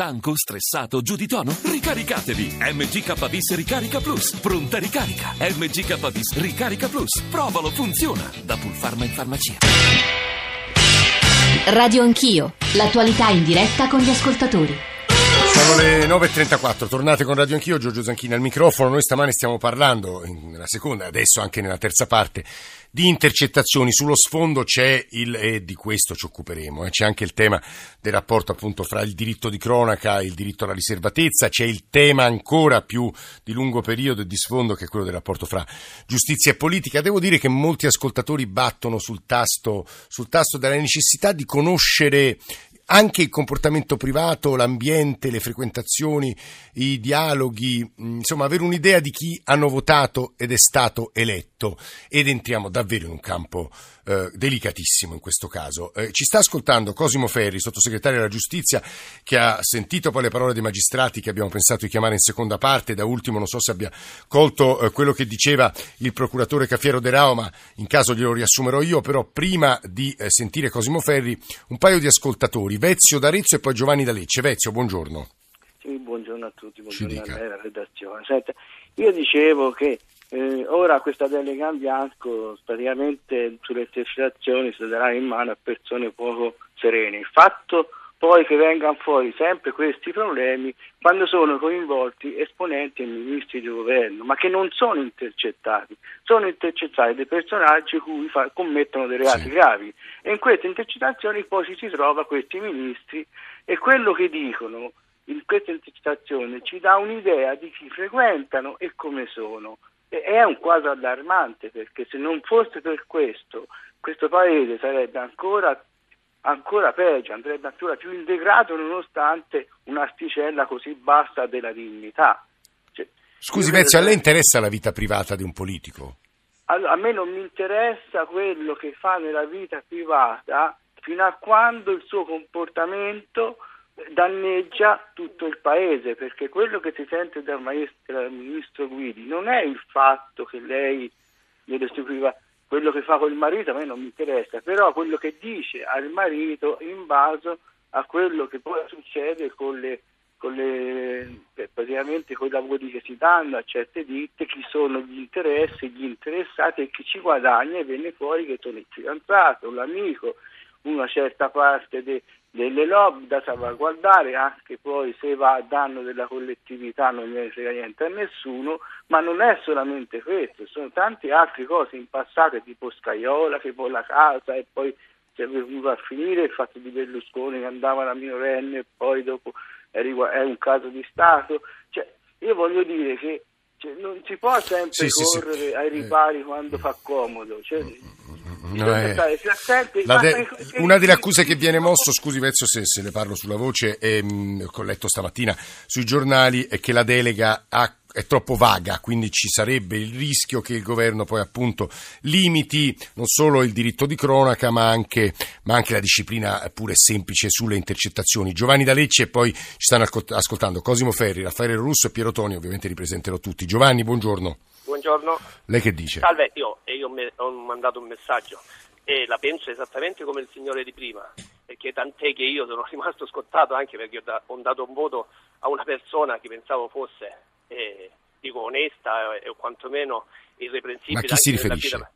Stanco, stressato, giù di tono? Ricaricatevi! MGK Ricarica Plus. Pronta ricarica. MGK Ricarica Plus. Provalo, funziona. Da Pulpharma in farmacia. Radio Anch'io. L'attualità in diretta con gli ascoltatori. Sono le 9.34, tornate con Radio Anch'io, Giorgio Zanchini al microfono. Noi stamane stiamo parlando, nella seconda, adesso anche nella terza parte, di intercettazioni. Sullo sfondo c'è il, e di questo ci occuperemo, eh, c'è anche il tema del rapporto appunto fra il diritto di cronaca e il diritto alla riservatezza, c'è il tema ancora più di lungo periodo e di sfondo che è quello del rapporto fra giustizia e politica. Devo dire che molti ascoltatori battono sul tasto, sul tasto della necessità di conoscere anche il comportamento privato, l'ambiente, le frequentazioni, i dialoghi, insomma avere un'idea di chi hanno votato ed è stato eletto ed entriamo davvero in un campo eh, delicatissimo in questo caso. Eh, ci sta ascoltando Cosimo Ferri, sottosegretario della giustizia, che ha sentito poi le parole dei magistrati che abbiamo pensato di chiamare in seconda parte. Da ultimo, non so se abbia colto eh, quello che diceva il procuratore Cafiero De Rao, ma in caso glielo riassumerò io. Però prima di eh, sentire Cosimo Ferri, un paio di ascoltatori, Vezio d'Arezzo e poi Giovanni da Lecce. Vezio, buongiorno. Sì, buongiorno a tutti, buongiorno a lei, alla redazione. Senta, io dicevo che eh, ora questa delega in bianco praticamente sulle intercettazioni si darà in mano a persone poco serene. Il fatto poi che vengano fuori sempre questi problemi quando sono coinvolti esponenti e ministri di governo, ma che non sono intercettati, sono intercettati dei personaggi cui fa, commettono dei reati sì. gravi e in queste intercettazioni poi ci si trova questi ministri e quello che dicono in queste intercettazioni ci dà un'idea di chi frequentano e come sono è un quadro allarmante perché se non fosse per questo, questo paese sarebbe ancora, ancora peggio, andrebbe ancora più integrato nonostante un'asticella così bassa della dignità. Cioè, Scusi Vezio, a lei interessa la vita privata di un politico? Allora, a me non mi interessa quello che fa nella vita privata fino a quando il suo comportamento danneggia tutto il paese perché quello che si sente dal, maestro, dal ministro Guidi non è il fatto che lei deve seguire quello che fa con il marito a me non mi interessa però quello che dice al marito in base a quello che poi succede con le, con le eh, praticamente con i lavori che si danno a certe ditte chi sono gli interessi, gli interessati e chi ci guadagna e viene fuori che sono il fidanzato, l'amico una certa parte de, delle lobby da salvaguardare, anche poi se va a danno della collettività non gliene frega niente a nessuno, ma non è solamente questo, sono tante altre cose in passato tipo Scaiola che poi la casa e poi si è venuto a finire il fatto di Berlusconi che andava alla minorenne e poi dopo è, un caso di Stato, cioè, io voglio dire che cioè, non si può sempre sì, correre sì, sì. ai ripari eh. quando fa comodo. Cioè, No, è... de... Una delle accuse che viene mosso, scusi Vezzo se, se le parlo sulla voce, e, mh, ho letto stamattina sui giornali, è che la delega ha è troppo vaga, quindi ci sarebbe il rischio che il governo poi appunto limiti non solo il diritto di cronaca ma anche, ma anche la disciplina pure semplice sulle intercettazioni. Giovanni D'Alecce e poi ci stanno ascoltando Cosimo Ferri, Raffaele Russo e Piero Toni, ovviamente ripresenterò tutti. Giovanni, buongiorno. Buongiorno. Lei che dice? Salve, io, io ho mandato un messaggio e la penso esattamente come il signore di prima, perché tant'è che io sono rimasto scottato anche perché ho, da, ho dato un voto a una persona che pensavo fosse, eh, dico, onesta eh, o quantomeno irreprensibile. Ma chi si riferisce? Vita,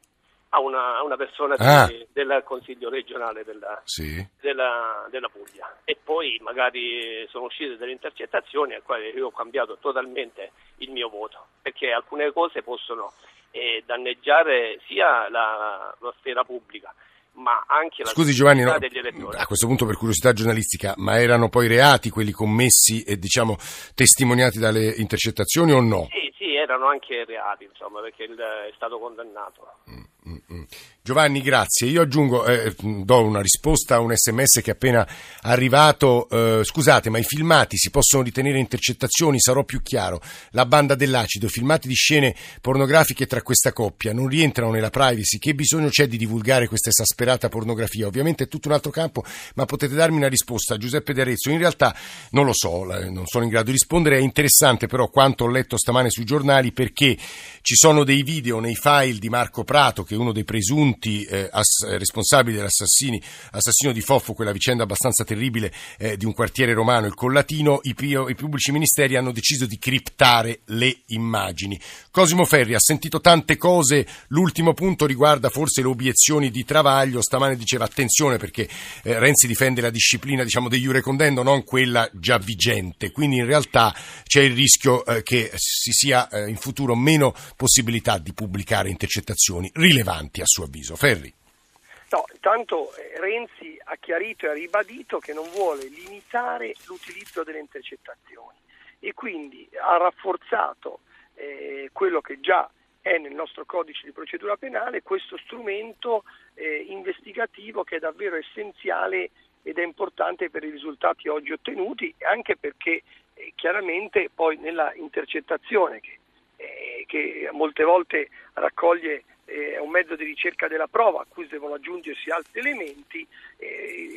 a una, a una persona ah. di, del Consiglio regionale della, sì. della, della, Puglia. E poi magari sono uscite delle intercettazioni al quale io ho cambiato totalmente il mio voto, perché alcune cose possono eh, danneggiare sia la, la sfera pubblica ma anche la Scusi Giovanni, no, a questo punto per curiosità giornalistica, ma erano poi reati quelli commessi e diciamo testimoniati dalle intercettazioni o no? Sì, sì, erano anche reati, insomma, perché è stato condannato. Mm. 嗯嗯 Giovanni, grazie. Io aggiungo, eh, do una risposta a un sms che è appena arrivato. Eh, scusate, ma i filmati si possono ritenere intercettazioni? Sarò più chiaro. La banda dell'acido, filmati di scene pornografiche tra questa coppia non rientrano nella privacy. Che bisogno c'è di divulgare questa esasperata pornografia? Ovviamente è tutto un altro campo, ma potete darmi una risposta. Giuseppe D'Arezzo, in realtà non lo so, non sono in grado di rispondere. È interessante però quanto ho letto stamane sui giornali perché ci sono dei video nei file di Marco Prato che che uno dei presunti eh, ass- responsabili dell'assassinio di Foffo, quella vicenda abbastanza terribile eh, di un quartiere romano, il Collatino, i, pio- i pubblici ministeri hanno deciso di criptare le immagini. Cosimo Ferri ha sentito tante cose, l'ultimo punto riguarda forse le obiezioni di Travaglio, stamane diceva attenzione perché eh, Renzi difende la disciplina diciamo dei iure condendo, non quella già vigente, quindi in realtà c'è il rischio eh, che si sia eh, in futuro meno possibilità di pubblicare intercettazioni rilevanti a suo avviso. Ferri. No, intanto eh, Renzi ha chiarito e ha ribadito che non vuole limitare l'utilizzo delle intercettazioni e quindi ha rafforzato eh, quello che già è nel nostro codice di procedura penale, questo strumento eh, investigativo che è davvero essenziale ed è importante per i risultati oggi ottenuti, anche perché eh, chiaramente poi nella intercettazione che, eh, che molte volte raccoglie eh, un mezzo di ricerca della prova a cui devono aggiungersi altri elementi,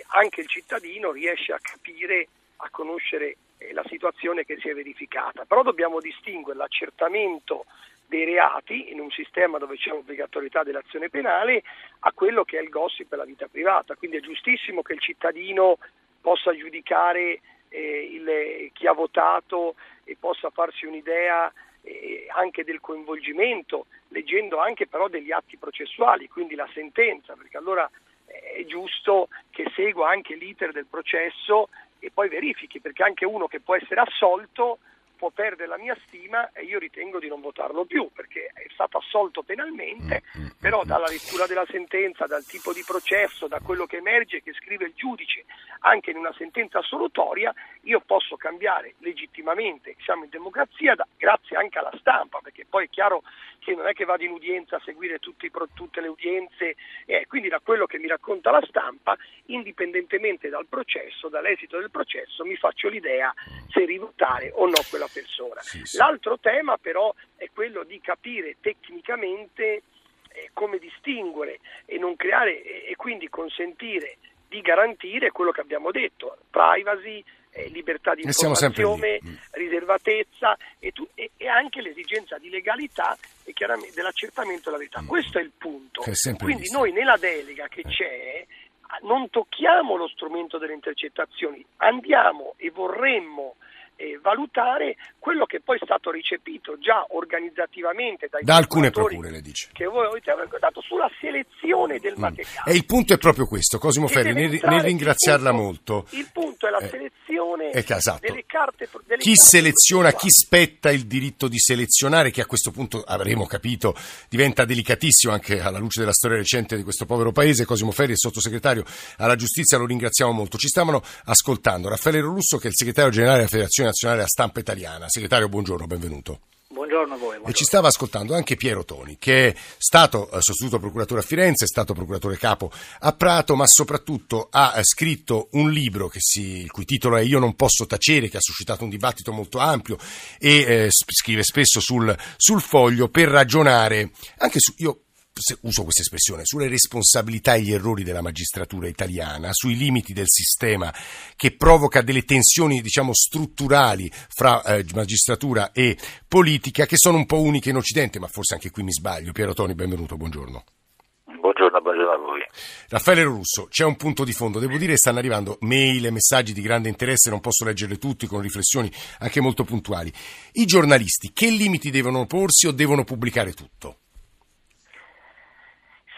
anche il cittadino riesce a capire, a conoscere eh, la situazione che si è verificata. Però dobbiamo distinguere l'accertamento dei reati in un sistema dove c'è obbligatorietà dell'azione penale a quello che è il gossip per la vita privata. Quindi è giustissimo che il cittadino possa giudicare eh, il, chi ha votato e possa farsi un'idea eh, anche del coinvolgimento, leggendo anche però degli atti processuali, quindi la sentenza, perché allora eh, è giusto che segua anche l'iter del processo e poi verifichi, perché anche uno che può essere assolto può perdere la mia stima e io ritengo di non votarlo più perché è stato assolto penalmente, mm, mm, però mm. dalla lettura della sentenza, dal tipo di processo, da quello che emerge, che scrive il giudice, anche in una sentenza assolutoria, io posso cambiare legittimamente, siamo in democrazia, da, grazie anche alla stampa, perché poi è chiaro che non è che vado in udienza a seguire tutti, tutte le udienze, eh, quindi da quello che mi racconta la stampa, indipendentemente dal processo, dall'esito del processo, mi faccio l'idea se rivotare o no quella una persona. Sì, sì. L'altro tema però è quello di capire tecnicamente eh, come distinguere e non creare e, e quindi consentire di garantire quello che abbiamo detto, privacy, eh, libertà di informazione, mm. riservatezza e, tu, e, e, anche l'esigenza di legalità e chiaramente dell'accertamento della verità. Mm. Questo è il punto. Quindi visto. noi nella delega che eh. c'è non tocchiamo lo strumento delle intercettazioni, andiamo e vorremmo eh, valutare quello che poi è stato ricepito già organizzativamente dai da alcune procure, le dice. che voi avete ricordato sulla selezione del mm. materiale. E il punto è proprio questo, Cosimo Ferri, nel, nel ringraziarla punto, molto. Il punto è la eh, selezione eh, esatto. delle carte. Delle chi carte seleziona, chi spetta il diritto di selezionare, che a questo punto avremo capito diventa delicatissimo anche alla luce della storia recente di questo povero paese. Cosimo Ferri, il sottosegretario alla giustizia, lo ringraziamo molto. Ci stavano ascoltando Raffaele Russo, che è il segretario generale della Federazione nazionale a stampa italiana. Segretario, buongiorno, benvenuto. Buongiorno a voi. Buongiorno. E ci stava ascoltando anche Piero Toni, che è stato eh, sostituto procuratore a Firenze, è stato procuratore capo a Prato, ma soprattutto ha eh, scritto un libro si, il cui titolo è Io non posso tacere, che ha suscitato un dibattito molto ampio e eh, scrive spesso sul, sul foglio per ragionare anche su. Io uso questa espressione, sulle responsabilità e gli errori della magistratura italiana, sui limiti del sistema che provoca delle tensioni, diciamo, strutturali fra eh, magistratura e politica che sono un po' uniche in Occidente, ma forse anche qui mi sbaglio. Piero Toni, benvenuto, buongiorno. Buongiorno, buongiorno a voi. Raffaele Russo, c'è un punto di fondo. Devo dire che stanno arrivando mail e messaggi di grande interesse, non posso leggerli tutti con riflessioni anche molto puntuali. I giornalisti che limiti devono porsi o devono pubblicare tutto?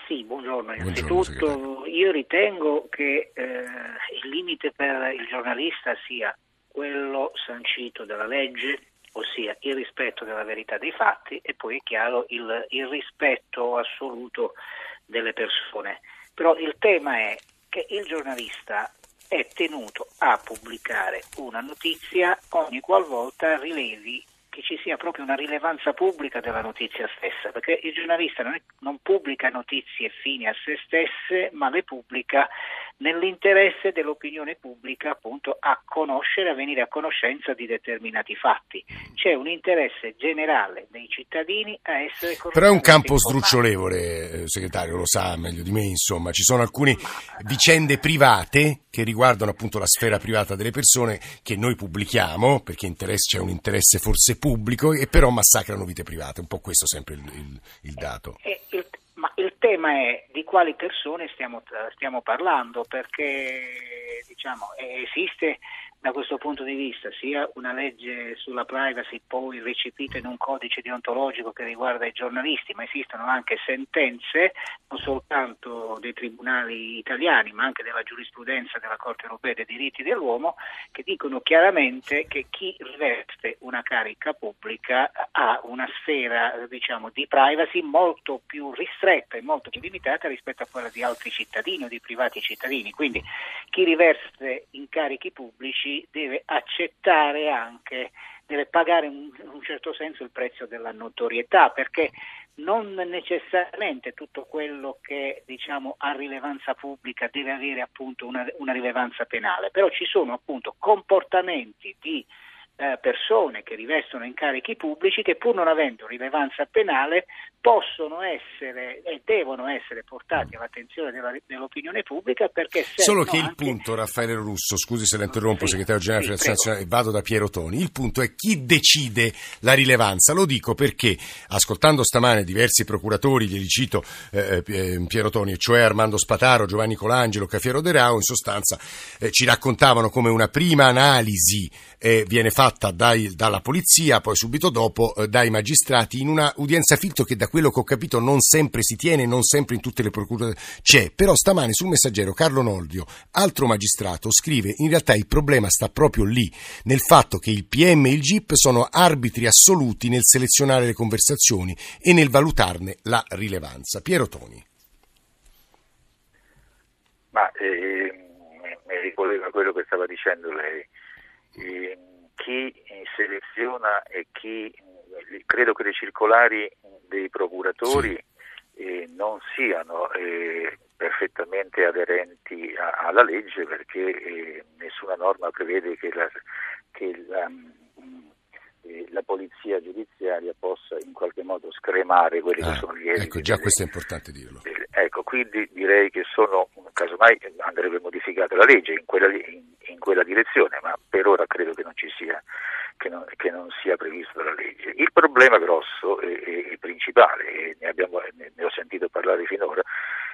Sì, buongiorno. Innanzitutto io ritengo che eh, il limite per il giornalista sia quello sancito dalla legge, ossia il rispetto della verità dei fatti e poi è chiaro il, il rispetto assoluto delle persone. Però il tema è che il giornalista è tenuto a pubblicare una notizia ogni qualvolta rilevi che ci sia proprio una rilevanza pubblica della notizia stessa, perché il giornalista non, è, non pubblica notizie fini a se stesse, ma le pubblica nell'interesse dell'opinione pubblica appunto a conoscere, a venire a conoscenza di determinati fatti. C'è un interesse generale dei cittadini a essere Però è un campo sdrucciolevole, eh, segretario, lo sa meglio di me, insomma, ci sono alcune vicende private che riguardano appunto la sfera privata delle persone che noi pubblichiamo perché c'è un interesse forse pubblico e però massacrano vite private, un po' questo sempre il, il, il dato. Ma il tema è di quali persone stiamo, stiamo parlando, perché diciamo, esiste da questo punto di vista sia una legge sulla privacy poi recepita in un codice deontologico che riguarda i giornalisti, ma esistono anche sentenze non soltanto dei tribunali italiani ma anche della giurisprudenza della Corte europea dei diritti dell'uomo che dicono chiaramente che chi riveste una carica pubblica ha una sfera diciamo, di privacy molto più ristretta e molto più limitata rispetto a quella di altri cittadini o di privati cittadini. Quindi chi riveste incarichi pubblici oggi deve accettare anche, deve pagare in un certo senso il prezzo della notorietà, perché non necessariamente tutto quello che diciamo, ha rilevanza pubblica deve avere appunto una, una rilevanza penale, però ci sono appunto comportamenti di eh, persone che rivestono incarichi pubblici che pur non avendo rilevanza penale possono essere e devono essere portati all'attenzione della, dell'opinione pubblica perché solo che il anche... punto Raffaele Russo scusi se la interrompo sì, segretario generale sì, della Federazione Nazionale vado da Piero Toni. Il punto è chi decide la rilevanza. Lo dico perché ascoltando stamane diversi procuratori glieli cito eh, eh Piero Toni cioè Armando Spataro Giovanni Colangelo Cafiero De Rao in sostanza eh, ci raccontavano come una prima analisi eh, viene fatta dai, dalla polizia poi subito dopo eh, dai magistrati in una udienza filtro che da quello che ho capito non sempre si tiene, non sempre in tutte le procure c'è, però stamane sul messaggero Carlo Noldio, altro magistrato, scrive in realtà il problema sta proprio lì, nel fatto che il PM e il GIP sono arbitri assoluti nel selezionare le conversazioni e nel valutarne la rilevanza. Piero Toni. Ma eh, mi ricollego a quello che stava dicendo lei. Eh, chi seleziona e chi credo che le circolari dei procuratori sì. eh, non siano eh, perfettamente aderenti a, alla legge perché eh, nessuna norma prevede che la, che la, mm, eh, la, polizia giudiziaria possa in qualche modo scremare quelli ah, che sono gli esiti. Ecco, già questo è importante dirlo. ecco, quindi direi che sono, casomai andrebbe modificata la legge in quella, in, in quella direzione, ma per ora credo che non ci sia che non, che non, sia previsto dalla legge. Il problema grosso e, principale, e ne, abbiamo, ne, ne, ho sentito parlare finora,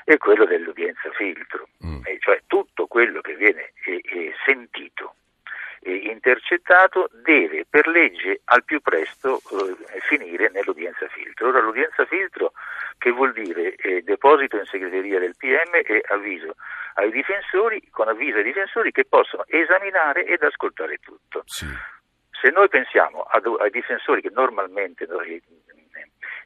è quello dell'udienza filtro, mm. cioè tutto quello che viene e, e sentito intercettato deve per legge al più presto eh, finire nell'udienza filtro. Ora l'udienza filtro che vuol dire eh, deposito in segreteria del PM e avviso ai difensori, con avviso ai difensori che possono esaminare ed ascoltare tutto. Sì. Se noi pensiamo ad, ai difensori che normalmente noi,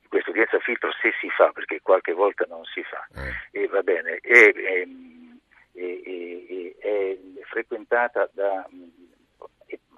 questa udienza filtro se si fa, perché qualche volta non si fa, eh. e va bene, è, è, è, è frequentata da,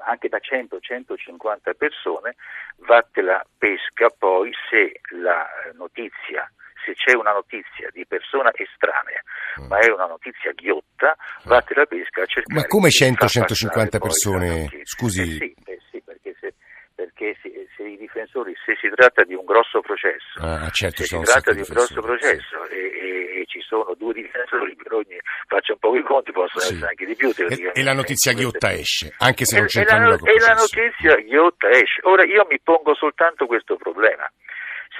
anche da 100-150 persone, vatte la pesca poi se la notizia se c'è una notizia di persona estranea, mm. ma è una notizia ghiotta, vatte la pesca a cercare. Ma come 100-150 persone? Scusi. Eh sì, eh sì, perché, se, perché se, se, i difensori, se si tratta di un grosso processo, ah, certo, se si tratta di un grosso processo sì. e, e, e, ci sono due difensori per ogni, faccia un po' i conti, possono sì. essere anche di più. E, e la notizia ghiotta esce, anche se non c'entra nulla con E la notizia ghiotta esce. Ora io mi pongo soltanto questo problema.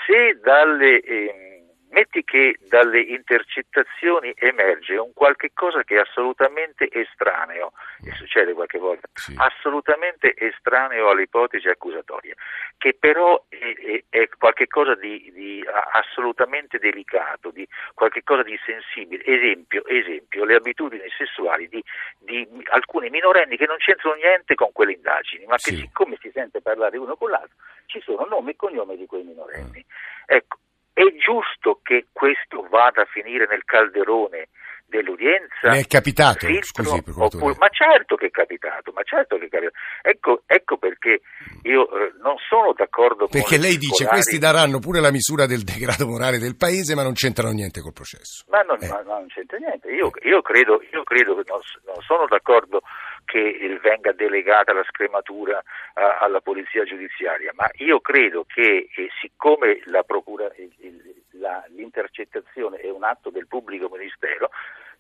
Se dalle... Eh, Metti che dalle intercettazioni emerge un qualche cosa che è assolutamente estraneo, e succede qualche volta, sì. assolutamente estraneo all'ipotesi accusatoria, che però è, è, è qualcosa di, di, assolutamente delicato, di qualcosa di sensibile. Esempio, esempio le abitudini sessuali di, di, alcuni minorenni che non c'entrano niente con quelle indagini, ma che sì. siccome si sente parlare uno con l'altro, ci sono nomi e cognomi di quei minorenni. Mm. Ecco, è giusto che questo vada a finire nel calderone dell'udienza? Ne è capitato, filtro, scusi, oppure, ma certo che è capitato, ma certo che è capitato. Ecco, ecco perché io eh, non sono d'accordo perché con Perché lei dice scolari. questi daranno pure la misura del degrado morale del paese, ma non c'entrano niente col processo. Ma non, eh. ma, ma non c'entra niente. Io, io, credo, io credo, che non, non sono d'accordo che venga delegata la scrematura a, alla polizia giudiziaria, ma io credo che eh, siccome la procura, il, il, la, l'intercettazione è un atto del pubblico ministero,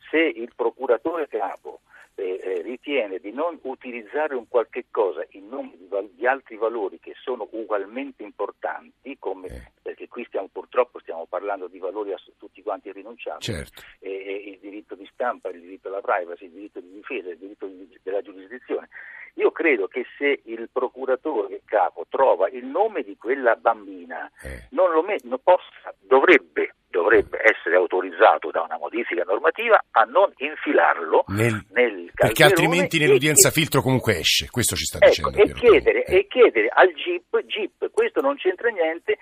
se il procuratore capo eh, eh, ritiene di non utilizzare un qualche cosa in nome di, val- di altri valori che sono ugualmente importanti, come, eh. perché qui stiamo, purtroppo stiamo parlando di valori a tutti quanti irrinunciabili, certo. il diritto di stampa, il diritto alla privacy, il diritto di difesa, il diritto di, della giurisdizione. Io credo che se il procuratore capo trova il nome di quella bambina, eh. non lo met- non possa, dovrebbe dovrebbe essere autorizzato da una modifica normativa a non infilarlo nel, nel perché altrimenti nell'udienza e, filtro comunque esce, questo ci sta ecco, dicendo. E chiedere, eh. e chiedere, al GIP, GIP, questo non c'entra niente,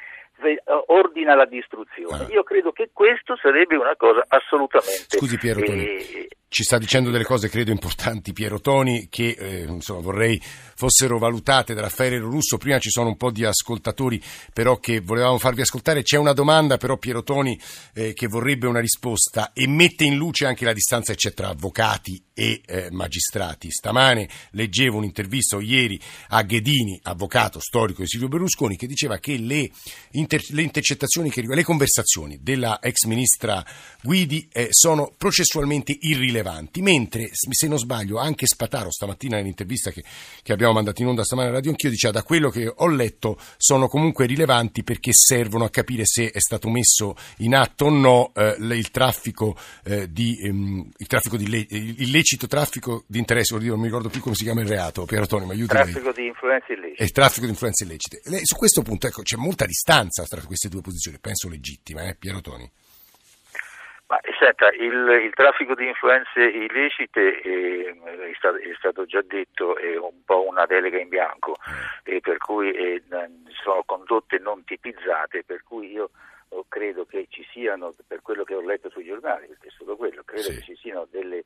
ordina la distruzione. Ah. Io credo che questo sarebbe una cosa assolutamente... Scusi Piero Toni, eh, ci sta dicendo delle cose credo importanti Piero Toni che eh, insomma, vorrei fossero valutate da Raffaele Russo. Prima ci sono un po' di ascoltatori però che volevamo farvi ascoltare. C'è una domanda però Piero Toni eh, che vorrebbe una risposta e mette in luce anche la distanza che c'è tra avvocati e eh, magistrati. Stamane leggevo un'intervista o ieri a Ghedini, avvocato storico di Silvio Berlusconi, che diceva che le, inter- le intercettazioni, che, le conversazioni della ex ministra Guidi eh, sono processualmente irrilevanti, mentre se non sbaglio anche Spataro stamattina nell'intervista che, che abbiamo mandato in onda stamane a Radio Anch'io diceva da quello che ho letto sono comunque rilevanti perché servono a capire se è stato messo in atto o no eh, il traffico eh, di ehm, il traffico di le- illecito traffico di interessi, oddio, non mi ricordo più come si chiama il reato, Piero Toni, ma aiuti Traffico di influenze illecite. E traffico di influenze illecite. Su questo punto ecco, c'è molta distanza tra queste due posizioni, penso legittima, eh, Piero Toni. Ma senta, il, il, traffico di influenze illecite eh, è, stato, è, stato, già detto, è un po' una delega in bianco, eh, per cui eh, sono condotte non tipizzate, per cui io credo che ci siano, per quello che ho letto sui giornali, perché è solo quello, credo sì. che ci siano delle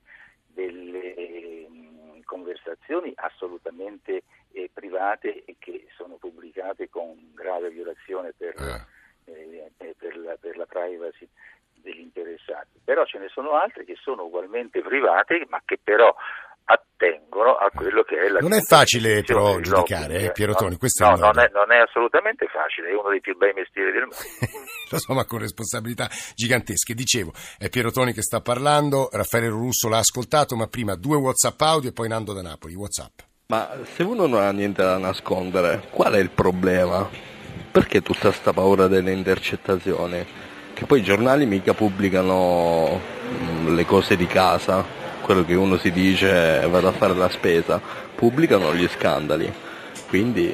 delle mh, conversazioni assolutamente eh, private e pubblicate con grave violazione per, ah. eh. Eh, per, la, per la privacy degli interessati. Però ce ne sono altre che sono ugualmente private, ma che però attengono a quello che è la Non è facile però giudicare, eh, Piero Toni, questo no, è non, è, non è assolutamente facile, è uno dei più bei mestieri del mondo. Lo so, ma con responsabilità gigantesche. Dicevo, è Piero Toni che sta parlando, Raffaele Russo l'ha ascoltato, ma prima due WhatsApp audio e poi Nando da Napoli, WhatsApp. Ma se uno non ha niente da nascondere, qual è il problema? Perché tutta questa paura delle intercettazioni? Che poi i giornali mica pubblicano mm, le cose di casa, quello che uno si dice vado a fare la spesa, pubblicano gli scandali. Quindi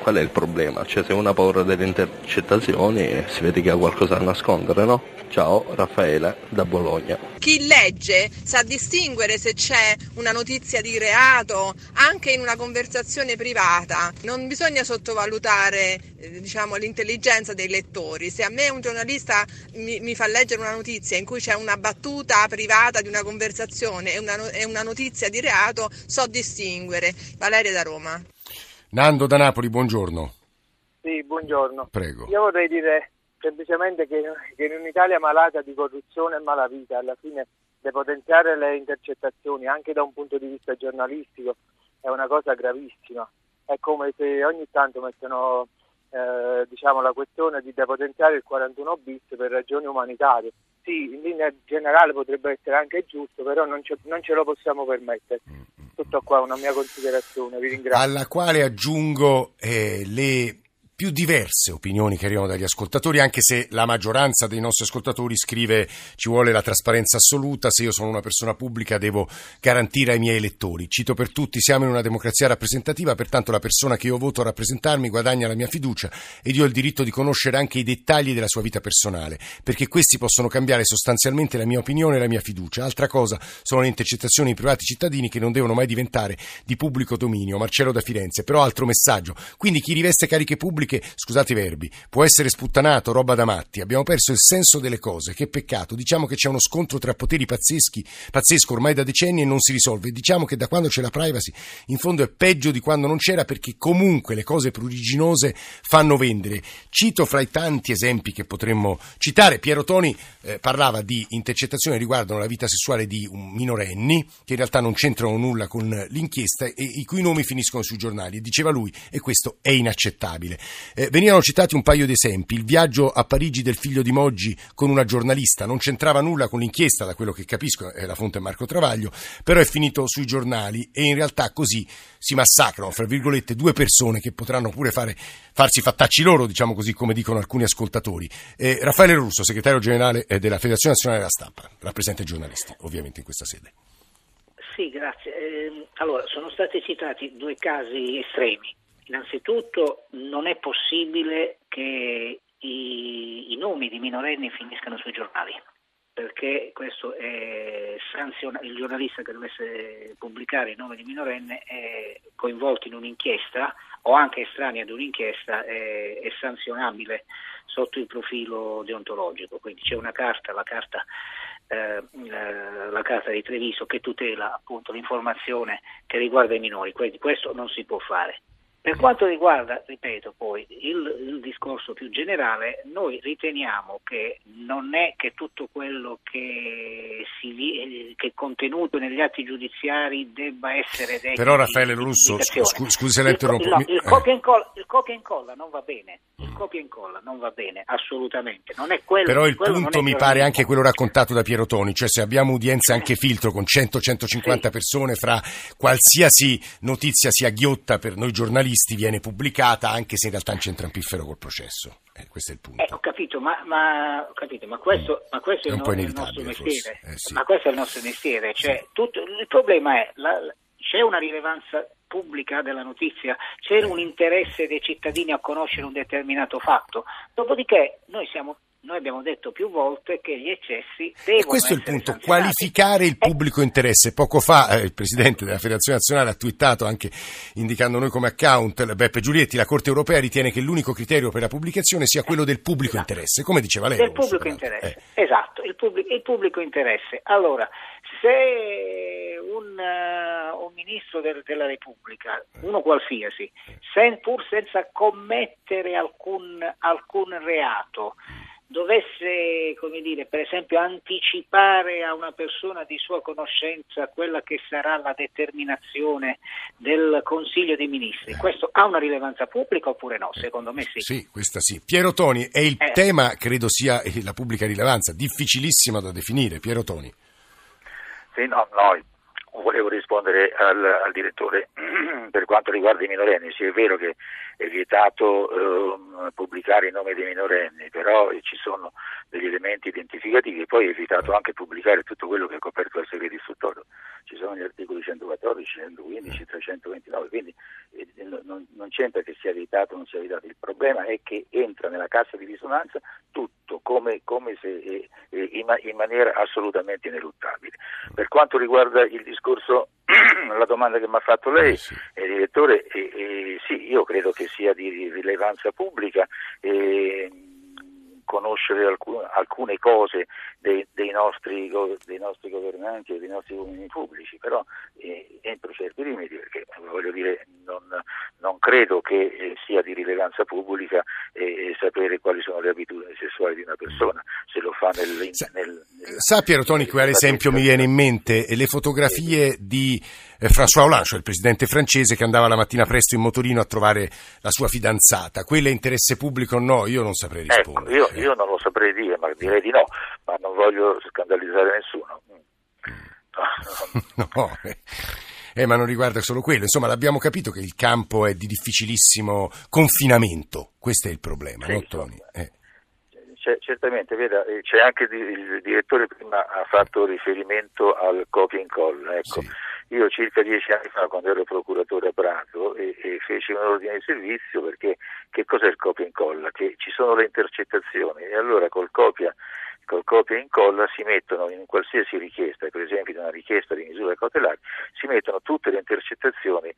qual è il problema? Cioè se uno ha paura delle intercettazioni si vede che ha qualcosa da nascondere, no? Ciao, Raffaele da Bologna. Chi legge sa distinguere se c'è una notizia di reato anche in una conversazione privata. Non bisogna sottovalutare eh, diciamo, l'intelligenza dei lettori. Se a me un giornalista mi, mi, fa leggere una notizia in cui c'è una battuta privata di una conversazione e una, e una notizia di reato, so distinguere. Valeria da Roma. Nando da Napoli, buongiorno. Sì, buongiorno. Prego. Io vorrei dire semplicemente che, che in un'Italia malata di corruzione e malavita alla fine depotenziare le intercettazioni anche da un punto di vista giornalistico è una cosa gravissima. È come se ogni tanto mettono eh, diciamo, la questione di depotenziare il 41 bis per ragioni umanitarie. Sì, in linea generale potrebbe essere anche giusto, però non ce, non ce lo possiamo permettere. Mm, mm, Tutto qua una mia considerazione, vi ringrazio. Alla quale aggiungo eh, le più diverse opinioni che arrivano dagli ascoltatori, anche se la maggioranza dei nostri ascoltatori scrive ci vuole la trasparenza assoluta, se io sono una persona pubblica devo garantire ai miei elettori. Cito per tutti, siamo in una democrazia rappresentativa, pertanto la persona che io voto a rappresentarmi guadagna la mia fiducia ed io ho il diritto di conoscere anche i dettagli della sua vita personale, perché questi possono cambiare sostanzialmente la mia opinione e la mia fiducia. Altra cosa sono le intercettazioni di privati cittadini che non devono mai diventare di pubblico dominio. Marcello da Firenze, però altro messaggio. Quindi chi riveste cariche pubbliche che, scusate i verbi, può essere sputtanato, roba da matti. Abbiamo perso il senso delle cose, che peccato. Diciamo che c'è uno scontro tra poteri pazzeschi, pazzesco ormai da decenni e non si risolve. Diciamo che da quando c'è la privacy, in fondo è peggio di quando non c'era perché comunque le cose pruriginose fanno vendere. Cito fra i tanti esempi che potremmo citare. Piero Toni eh, parlava di intercettazioni riguardano la vita sessuale di minorenni, che in realtà non c'entrano nulla con l'inchiesta e i cui nomi finiscono sui giornali. Diceva lui, e questo è inaccettabile. Eh, venivano citati un paio di esempi. Il viaggio a Parigi del figlio di Moggi con una giornalista non c'entrava nulla con l'inchiesta, da quello che capisco, è la fonte Marco Travaglio, però è finito sui giornali e in realtà così si massacrano, fra virgolette, due persone che potranno pure fare, farsi fattacci loro, diciamo così, come dicono alcuni ascoltatori. Eh, Raffaele Russo, segretario generale eh, della Federazione Nazionale della Stampa, rappresenta i giornalisti, ovviamente, in questa sede. Sì, grazie. Eh, allora, sono stati citati due casi estremi. Innanzitutto non è possibile che i, i nomi di minorenni finiscano sui giornali perché questo è sanzionato, il giornalista che dovesse pubblicare il nome di minorenne è coinvolto in un'inchiesta o anche estranea ad un'inchiesta è, è sanzionabile sotto il profilo deontologico, quindi c'è una carta, la carta eh, la Carta di Treviso che tutela appunto l'informazione che riguarda i minori, questo non si può fare. Per quanto riguarda, ripeto poi, il, il, discorso più generale, noi riteniamo che non è che tutto quello che, si, che è contenuto negli atti giudiziari debba essere detto. Però Raffaele Russo, scusi scu- se la interrompo. Il, il, copia incolla, il copia e incolla non va bene, il copia e incolla non va bene, assolutamente. Non è quello, Però il punto mi pare anche quello raccontato da Piero Toni, cioè se abbiamo udienze anche filtro con 100-150 sì. persone fra qualsiasi notizia sia ghiotta per noi giornalisti, viene pubblicata anche se in realtà non c'entra un piffero col processo. Eh, questo è il punto. Eh, ho capito, ma, ma, ho capito, ma questo, mm. ma questo è, è, no, il nostro mestiere. Eh, sì. Ma questo è il nostro mestiere. Cioè, sì. tutto, il problema è la, c'è una rilevanza pubblica della notizia, c'è un interesse dei cittadini a conoscere un determinato fatto. Dopodiché noi siamo noi abbiamo detto più volte che gli eccessi devono E questo è il punto, qualificare il pubblico interesse. Poco fa eh, il Presidente della Federazione Nazionale ha twittato anche indicando noi come account, Beppe Giulietti, la Corte Europea ritiene che l'unico criterio per la pubblicazione sia quello del pubblico esatto. interesse, come diceva lei. Del pubblico interesse, eh. esatto, il pubblico, il pubblico, interesse. Allora, se un, uh, un ministro del, della Repubblica, uno qualsiasi, sen, pur senza commettere alcun, alcun reato, dovesse, come dire, per esempio anticipare a una persona di sua conoscenza quella che sarà la determinazione del Consiglio dei Ministri, questo ha una rilevanza pubblica oppure no? Secondo me sì. Sì, questa sì. Piero Toni, è il eh. tema, credo sia la pubblica rilevanza, difficilissimo da definire. Piero Toni. Sì, no, no, volevo rispondere al, al, direttore per quanto riguarda i minorenni. Sì, è vero che è vietato eh, pubblicare i nomi dei minorenni, però ci sono degli elementi identificativi e poi è vietato anche pubblicare tutto quello che è coperto dal segreto istruttorio. Ci sono gli articoli 114, 115, 329, quindi eh, non, non c'entra che sia vietato o non sia vietato. Il problema è che entra nella cassa di risonanza tutto come, come se, eh, in, in maniera assolutamente ineluttabile. Per quanto riguarda il discorso, la domanda che mi ha fatto lei, eh, direttore, eh, eh, sì, io credo che sia di rilevanza pubblica. Eh, conoscere alcune, alcune cose dei, dei, nostri, dei, nostri, governanti e dei nostri uomini pubblici, però eh, entro certi limiti, perché voglio dire, non, non credo che eh, sia di rilevanza pubblica eh, sapere quali sono le abitudini sessuali di una persona, se lo fa nel, nel sa Piero Toni, quale esempio mi viene in mente? Le fotografie di eh, François Hollande, cioè il presidente francese che andava la mattina presto in motorino a trovare la sua fidanzata. Quella è interesse pubblico o no? Io non saprei ecco, rispondere. Ecco, io, io, non lo saprei dire, ma direi di no, ma non voglio scandalizzare nessuno. no, no. Eh. Eh, ma non riguarda solo quello. Insomma, l'abbiamo capito che il campo è di difficilissimo confinamento. Questo è il problema, sì, no, Tony? Eh. Certamente, veda, eh, c'è anche il direttore prima ha fatto riferimento al copia e incolla. Ecco. Sì. Io circa dieci anni fa, quando ero procuratore a Prato, e, e feci un ordine di servizio perché che cos'è il copia e incolla? Che ci sono le intercettazioni e allora col copia col copia e incolla si mettono in qualsiasi richiesta, per esempio in una richiesta di misura cautelare, si mettono tutte le intercettazioni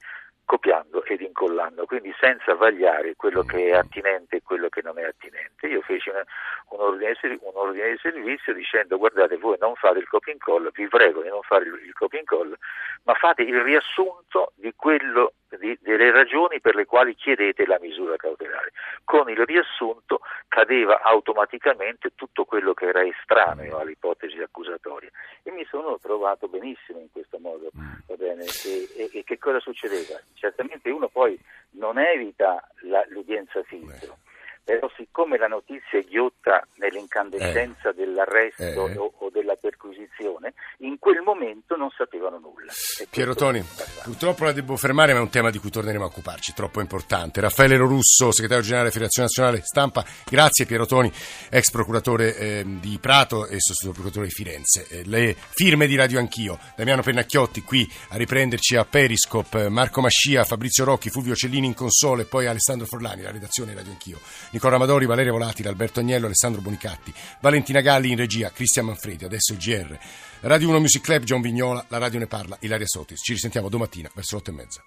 copiando ed incollando, quindi senza vagliare quello che è attinente e quello che non è attinente. Io feci una, un, ordine, un, ordine, di servizio dicendo guardate voi non fate il copia e incolla, vi prego di non fare il, il copia e incolla, ma fate il riassunto di quello di, delle ragioni per le quali chiedete la misura cautelare. Con il riassunto cadeva automaticamente tutto quello che era estraneo all'ipotesi accusatoria e mi sono trovato benissimo in questo modo. E, e, e che cosa succedeva? Certamente uno poi non evita l'udienza filtro. Beh però siccome la notizia è ghiotta nell'incandescenza eh. dell'arresto eh. o, o, della perquisizione, in quel momento non sapevano nulla. Piero Toni, purtroppo la devo fermare, ma è un tema di cui torneremo a occuparci, troppo importante. Raffaele Rorusso, segretario generale della Federazione Nazionale Stampa, grazie Piero Toni, ex procuratore eh, di Prato e sostituto procuratore di Firenze. Eh, le firme di Radio Anch'io, Damiano Pennacchiotti qui a riprenderci a Periscope, Marco Mascia, Fabrizio Rocchi, Fulvio Cellini in console e poi Alessandro Forlani, la redazione di Radio Anch'io. Nicola Amadori, Valeria Volatile, Alberto Agnello, Alessandro Bonicatti, Valentina Galli in regia, Cristian Manfredi, adesso il GR. Radio 1 Music Club, John Vignola, la radio ne parla, Ilaria Sotis. Ci risentiamo domattina verso le 8 e mezza.